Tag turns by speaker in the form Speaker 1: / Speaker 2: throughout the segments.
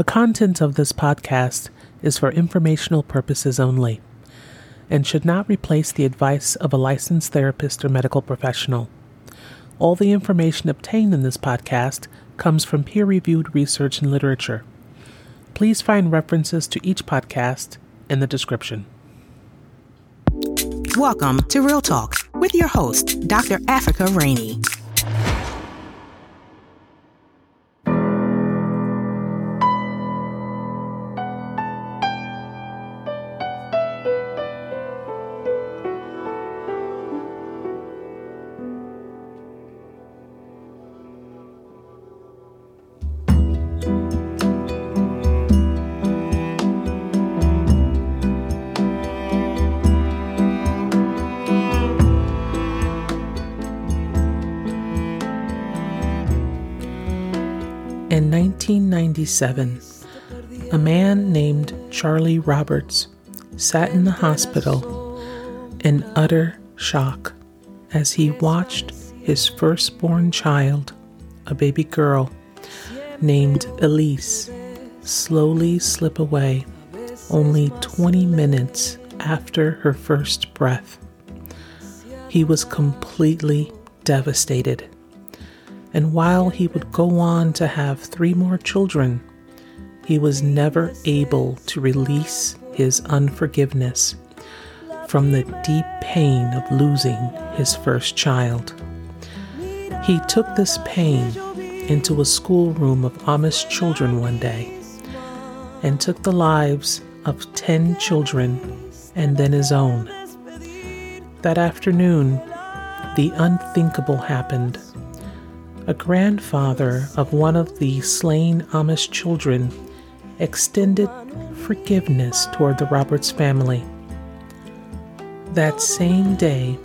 Speaker 1: The content of this podcast is for informational purposes only and should not replace the advice of a licensed therapist or medical professional. All the information obtained in this podcast comes from peer reviewed research and literature. Please find references to each podcast in the description.
Speaker 2: Welcome to Real Talk with your host, Dr. Africa Rainey.
Speaker 1: 1997, a man named Charlie Roberts sat in the hospital in utter shock as he watched his firstborn child, a baby girl named Elise, slowly slip away only 20 minutes after her first breath. He was completely devastated and while he would go on to have three more children, he was never able to release his unforgiveness from the deep pain of losing his first child. He took this pain into a schoolroom of Amish children one day and took the lives of 10 children and then his own. That afternoon, the unthinkable happened a grandfather of one of the slain Amish children extended forgiveness toward the Roberts family. That same day,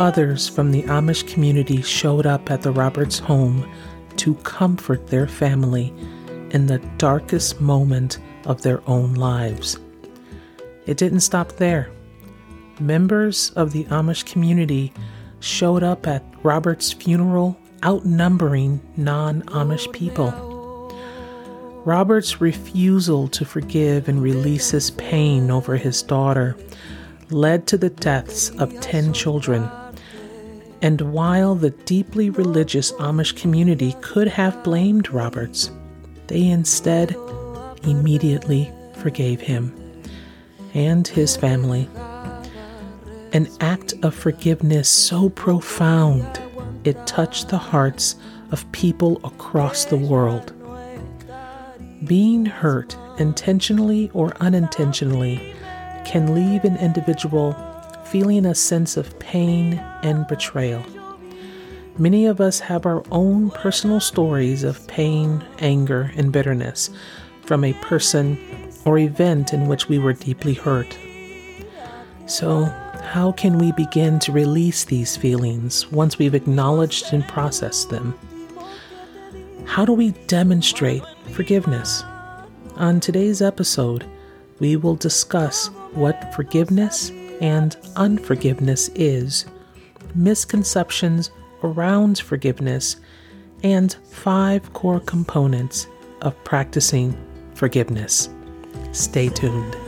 Speaker 1: others from the Amish community showed up at the Roberts home to comfort their family in the darkest moment of their own lives. It didn't stop there. Members of the Amish community showed up at Robert's funeral outnumbering non Amish people. Robert's refusal to forgive and release his pain over his daughter led to the deaths of 10 children. And while the deeply religious Amish community could have blamed Roberts, they instead immediately forgave him and his family. An act of forgiveness so profound it touched the hearts of people across the world. Being hurt, intentionally or unintentionally, can leave an individual feeling a sense of pain and betrayal. Many of us have our own personal stories of pain, anger, and bitterness from a person or event in which we were deeply hurt. So, how can we begin to release these feelings once we've acknowledged and processed them? How do we demonstrate forgiveness? On today's episode, we will discuss what forgiveness and unforgiveness is, misconceptions around forgiveness, and five core components of practicing forgiveness. Stay tuned.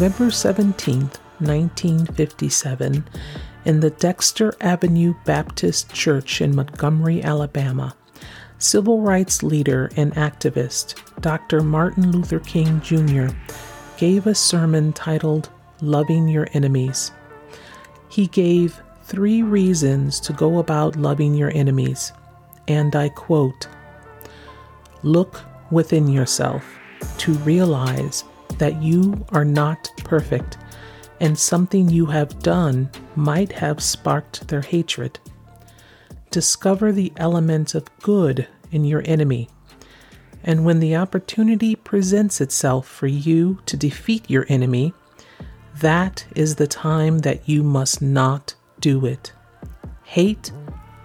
Speaker 1: November 17, 1957, in the Dexter Avenue Baptist Church in Montgomery, Alabama, civil rights leader and activist Dr. Martin Luther King Jr. gave a sermon titled Loving Your Enemies. He gave three reasons to go about loving your enemies, and I quote Look within yourself to realize that you are not perfect and something you have done might have sparked their hatred. Discover the element of good in your enemy. And when the opportunity presents itself for you to defeat your enemy, that is the time that you must not do it. Hate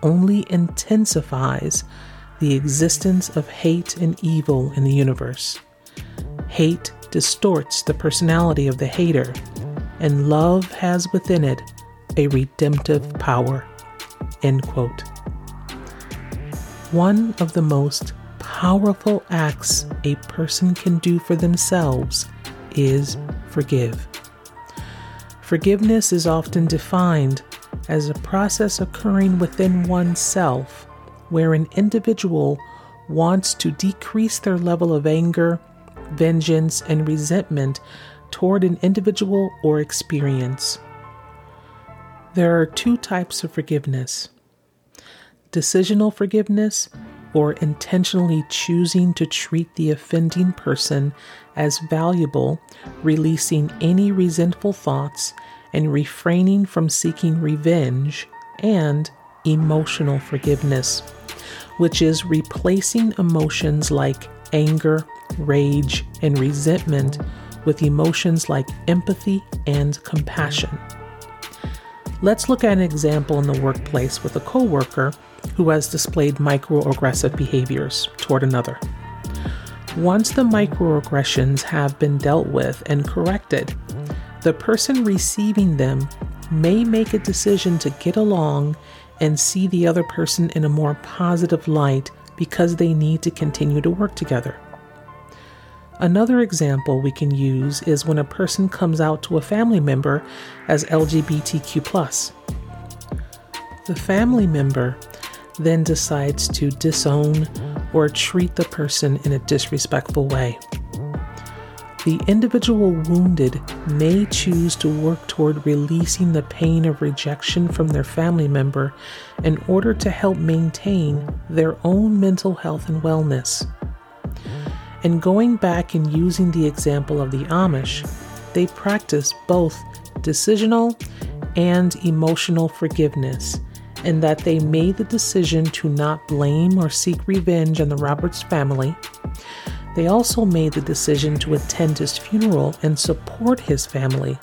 Speaker 1: only intensifies the existence of hate and evil in the universe. Hate distorts the personality of the hater and love has within it a redemptive power. End quote. One of the most powerful acts a person can do for themselves is forgive. Forgiveness is often defined as a process occurring within oneself where an individual wants to decrease their level of anger, vengeance, and resentment toward an individual or experience. There are two types of forgiveness decisional forgiveness, or intentionally choosing to treat the offending person as valuable, releasing any resentful thoughts, and refraining from seeking revenge, and emotional forgiveness, which is replacing emotions like anger, rage, and resentment with emotions like empathy and compassion. Let's look at an example in the workplace with a coworker who has displayed microaggressive behaviors toward another. Once the microaggressions have been dealt with and corrected, the person receiving them may make a decision to get along and see the other person in a more positive light because they need to continue to work together. Another example we can use is when a person comes out to a family member as LGBTQ. The family member then decides to disown or treat the person in a disrespectful way. The individual wounded may choose to work toward releasing the pain of rejection from their family member in order to help maintain their own mental health and wellness. And going back and using the example of the Amish, they practice both decisional and emotional forgiveness, and that they made the decision to not blame or seek revenge on the Roberts family. They also made the decision to attend his funeral and support his family.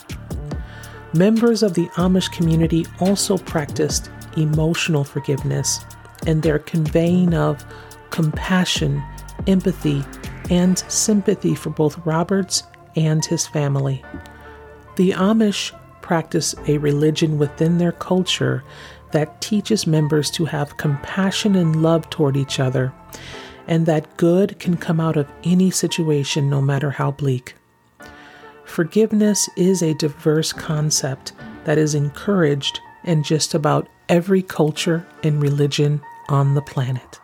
Speaker 1: Members of the Amish community also practiced emotional forgiveness and their conveying of compassion, empathy, and sympathy for both Roberts and his family. The Amish practice a religion within their culture that teaches members to have compassion and love toward each other, and that good can come out of any situation, no matter how bleak. Forgiveness is a diverse concept that is encouraged in just about every culture and religion on the planet.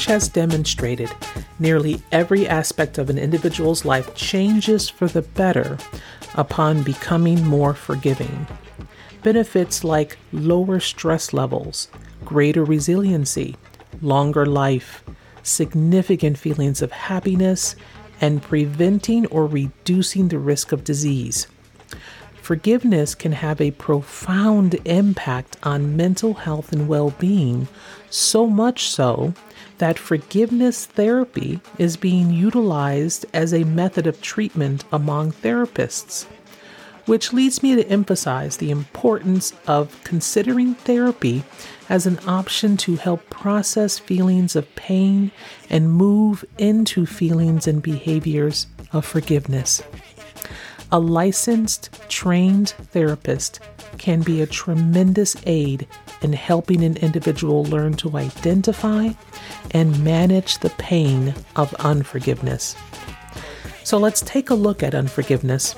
Speaker 1: Research has demonstrated nearly every aspect of an individual's life changes for the better upon becoming more forgiving. Benefits like lower stress levels, greater resiliency, longer life, significant feelings of happiness, and preventing or reducing the risk of disease. Forgiveness can have a profound impact on mental health and well being, so much so that forgiveness therapy is being utilized as a method of treatment among therapists. Which leads me to emphasize the importance of considering therapy as an option to help process feelings of pain and move into feelings and behaviors of forgiveness. A licensed, trained therapist can be a tremendous aid in helping an individual learn to identify and manage the pain of unforgiveness. So let's take a look at unforgiveness.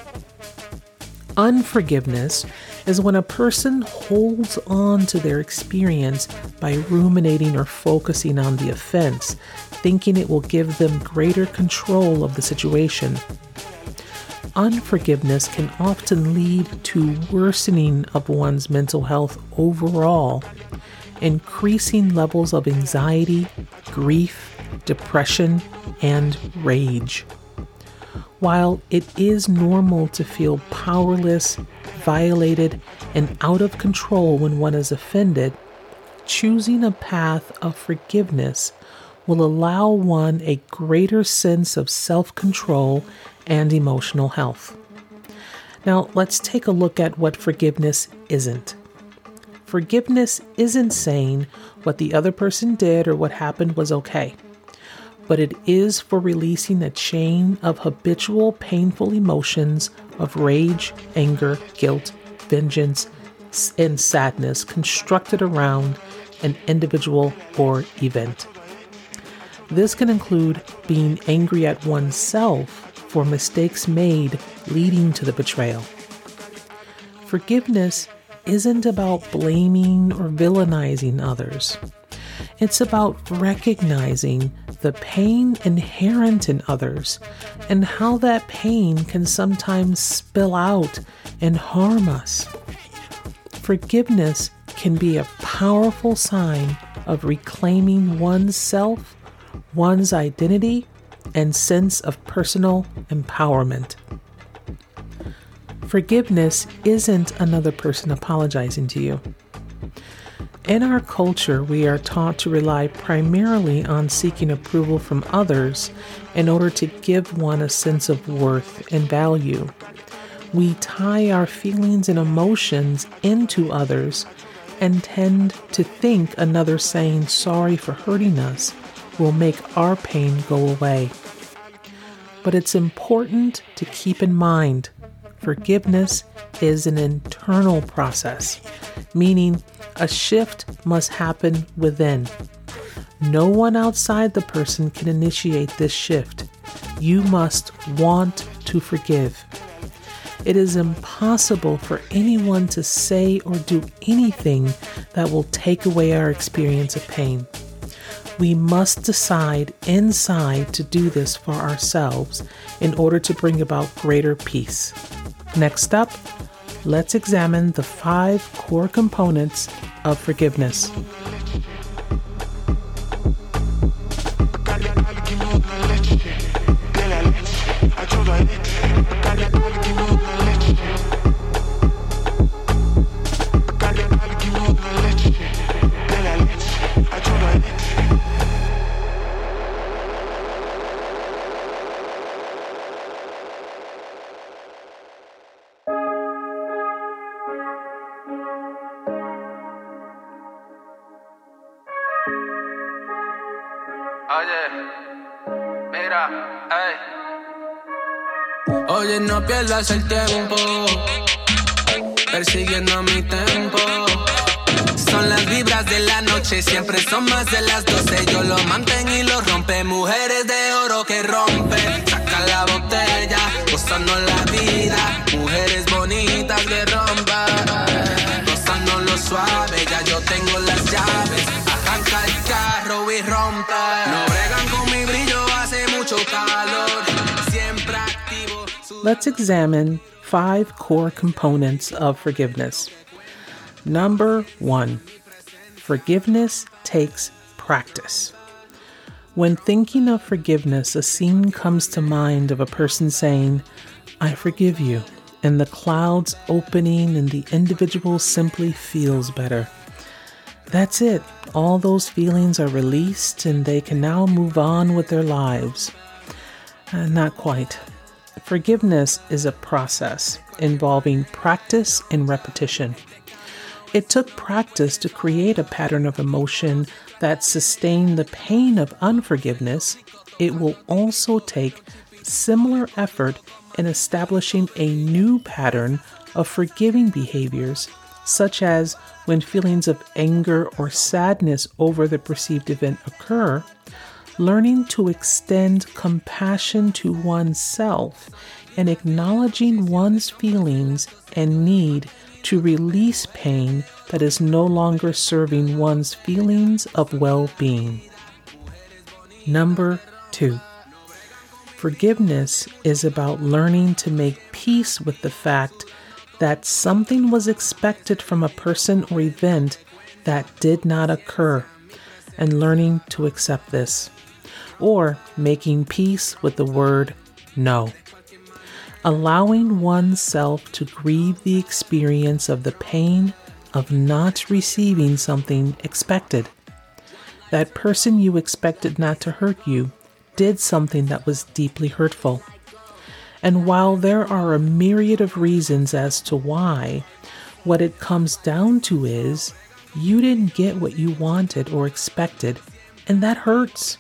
Speaker 1: Unforgiveness is when a person holds on to their experience by ruminating or focusing on the offense, thinking it will give them greater control of the situation. Unforgiveness can often lead to worsening of one's mental health overall, increasing levels of anxiety, grief, depression, and rage. While it is normal to feel powerless, violated, and out of control when one is offended, choosing a path of forgiveness will allow one a greater sense of self control and emotional health. Now, let's take a look at what forgiveness isn't. Forgiveness isn't saying what the other person did or what happened was okay but it is for releasing a chain of habitual painful emotions of rage, anger, guilt, vengeance, and sadness constructed around an individual or event. This can include being angry at oneself for mistakes made leading to the betrayal. Forgiveness isn't about blaming or villainizing others. It's about recognizing the pain inherent in others and how that pain can sometimes spill out and harm us. Forgiveness can be a powerful sign of reclaiming one's self, one's identity, and sense of personal empowerment. Forgiveness isn't another person apologizing to you. In our culture, we are taught to rely primarily on seeking approval from others in order to give one a sense of worth and value. We tie our feelings and emotions into others and tend to think another saying sorry for hurting us will make our pain go away. But it's important to keep in mind forgiveness is an internal process, meaning a shift must happen within. No one outside the person can initiate this shift. You must want to forgive. It is impossible for anyone to say or do anything that will take away our experience of pain. We must decide inside to do this for ourselves in order to bring about greater peace. Next up, let's examine the five core components of forgiveness.
Speaker 3: No pierdas el tiempo persiguiendo mi tempo. Son las vibras de la noche, siempre son más de las 12. Yo lo mantengo y lo rompe. Mujeres de oro que rompen. Saca la botella, gozando la vida. Mujeres bonitas que rompan. Gozando lo suave, ya yo tengo las llaves. Arranca el carro y rompe.
Speaker 1: Let's examine five core components of forgiveness. Number one, forgiveness takes practice. When thinking of forgiveness, a scene comes to mind of a person saying, I forgive you, and the clouds opening, and the individual simply feels better. That's it. All those feelings are released, and they can now move on with their lives. Uh, not quite. Forgiveness is a process involving practice and repetition. It took practice to create a pattern of emotion that sustained the pain of unforgiveness. It will also take similar effort in establishing a new pattern of forgiving behaviors, such as when feelings of anger or sadness over the perceived event occur, learning to extend compassion to oneself and acknowledging one's feelings and need to release pain that is no longer serving one's feelings of well being. Number two, forgiveness is about learning to make peace with the fact that something was expected from a person or event that did not occur and learning to accept this, or making peace with the word no allowing oneself to grieve the experience of the pain of not receiving something expected. That person you expected not to hurt you did something that was deeply hurtful. And while there are a myriad of reasons as to why, what it comes down to is you didn't get what you wanted or expected, and that hurts.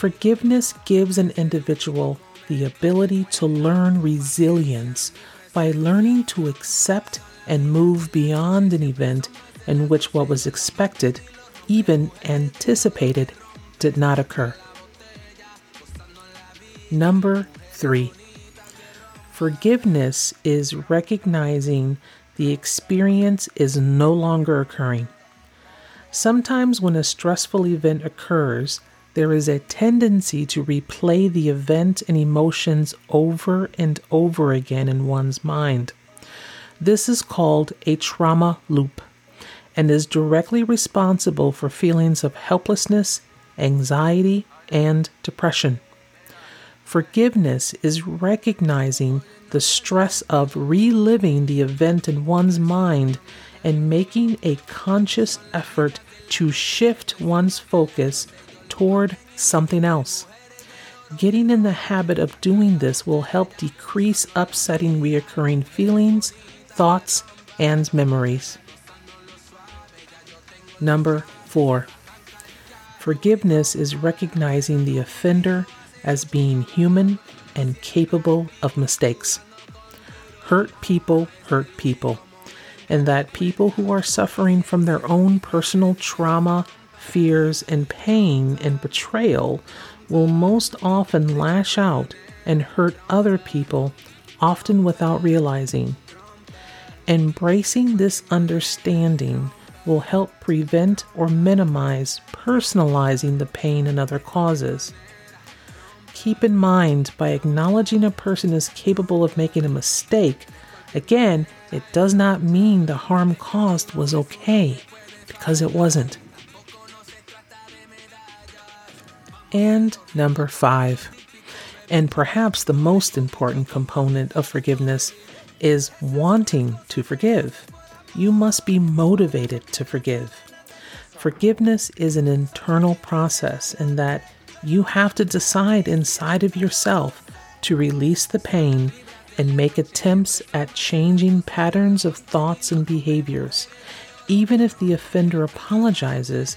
Speaker 1: Forgiveness gives an individual the ability to learn resilience by learning to accept and move beyond an event in which what was expected, even anticipated, did not occur. Number three, forgiveness is recognizing the experience is no longer occurring. Sometimes, when a stressful event occurs, there is a tendency to replay the event and emotions over and over again in one's mind. This is called a trauma loop and is directly responsible for feelings of helplessness, anxiety, and depression. Forgiveness is recognizing the stress of reliving the event in one's mind and making a conscious effort to shift one's focus toward something else. Getting in the habit of doing this will help decrease upsetting reoccurring feelings, thoughts, and memories. Number four, forgiveness is recognizing the offender as being human and capable of mistakes. Hurt people hurt people, and that people who are suffering from their own personal trauma fears, and pain and betrayal will most often lash out and hurt other people, often without realizing. Embracing this understanding will help prevent or minimize personalizing the pain in other causes. Keep in mind, by acknowledging a person is capable of making a mistake, again, it does not mean the harm caused was okay, because it wasn't. And number five, and perhaps the most important component of forgiveness, is wanting to forgive. You must be motivated to forgive. Forgiveness is an internal process in that you have to decide inside of yourself to release the pain and make attempts at changing patterns of thoughts and behaviors. Even if the offender apologizes,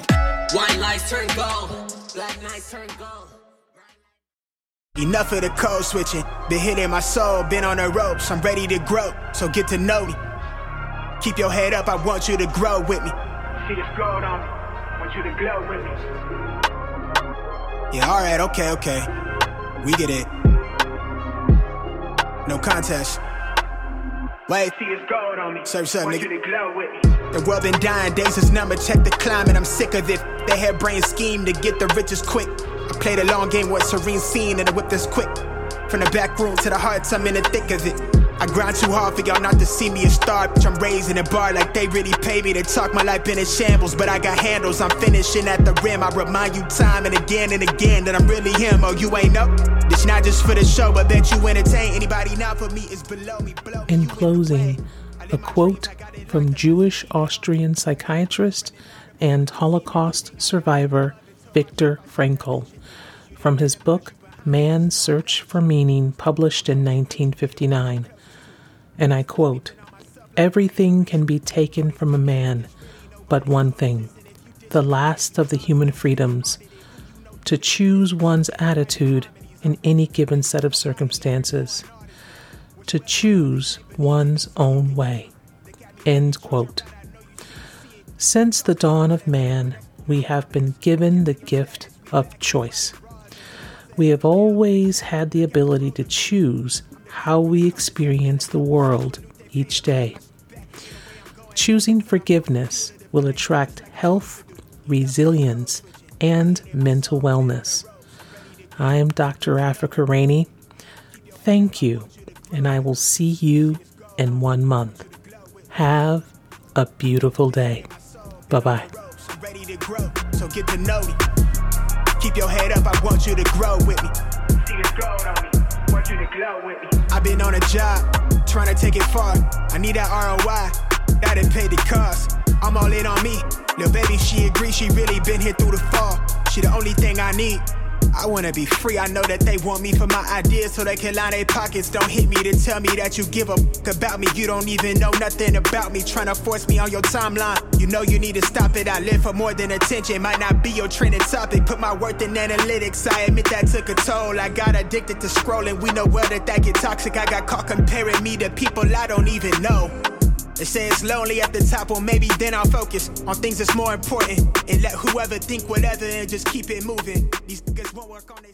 Speaker 1: White lights turn gold, black nights turn gold.
Speaker 4: Enough of the code switching. Been hitting my soul, been on the ropes. I'm ready to grow, so get to know me. Keep your head up, I want you to grow with me. See this gold on me, want you to glow with me. Yeah, alright, okay, okay. We get it. No contest. Wait. See this gold on me. Serve up, nigga. The world been dying, days is number, check the climate, I'm sick of it. They had brain scheme to get the riches quick. I played a long game with serene scene and the whip this quick. From the back room to the hearts, I'm in the thick of it. I grind too hard for y'all not to see me a star, bitch. I'm raising a bar like they really pay me to talk. My life been in shambles, but I got handles. I'm finishing at the rim. I remind you time and again and again that I'm really him. Oh, you ain't know? This not just for the show, but bet you entertain anybody not for me is below me. Below
Speaker 1: in closing, a quote from Jewish Austrian psychiatrist and Holocaust survivor Viktor Frankl from his book Man's Search for Meaning, published in 1959. And I quote Everything can be taken from a man, but one thing the last of the human freedoms to choose one's attitude in any given set of circumstances, to choose one's own way. End quote. Since the dawn of man, we have been given the gift of choice. We have always had the ability to choose how we experience the world each day. Choosing forgiveness will attract health, resilience, and mental wellness. I am Dr. Africa Rainey. Thank you, and I will see you in one month. Have a beautiful day. Bye bye. So get to know me. Keep your head up, I want you to grow with me. See this gold on me, want you to glow with me. I've been on a job, trying to take it far. I need that ROI, that it paid the cost. I'm all in on me. Little baby, she agrees, she really been here through the fall. She the only thing I need. I wanna be free. I know that they want me for my ideas so they can line their pockets. Don't hit me to tell me that you give a about me. You don't even know nothing about me. Trying to force me on your timeline. You know you need to stop it. I live for more than attention. Might not be your trending topic. Put my worth in analytics. I admit that took a toll. I got addicted to scrolling. We know well that that get toxic. I got caught comparing me to people I don't even know. They say it's lonely at the top, well maybe then I'll focus on things that's more important and let whoever think whatever and just keep it moving. These niggas won't work on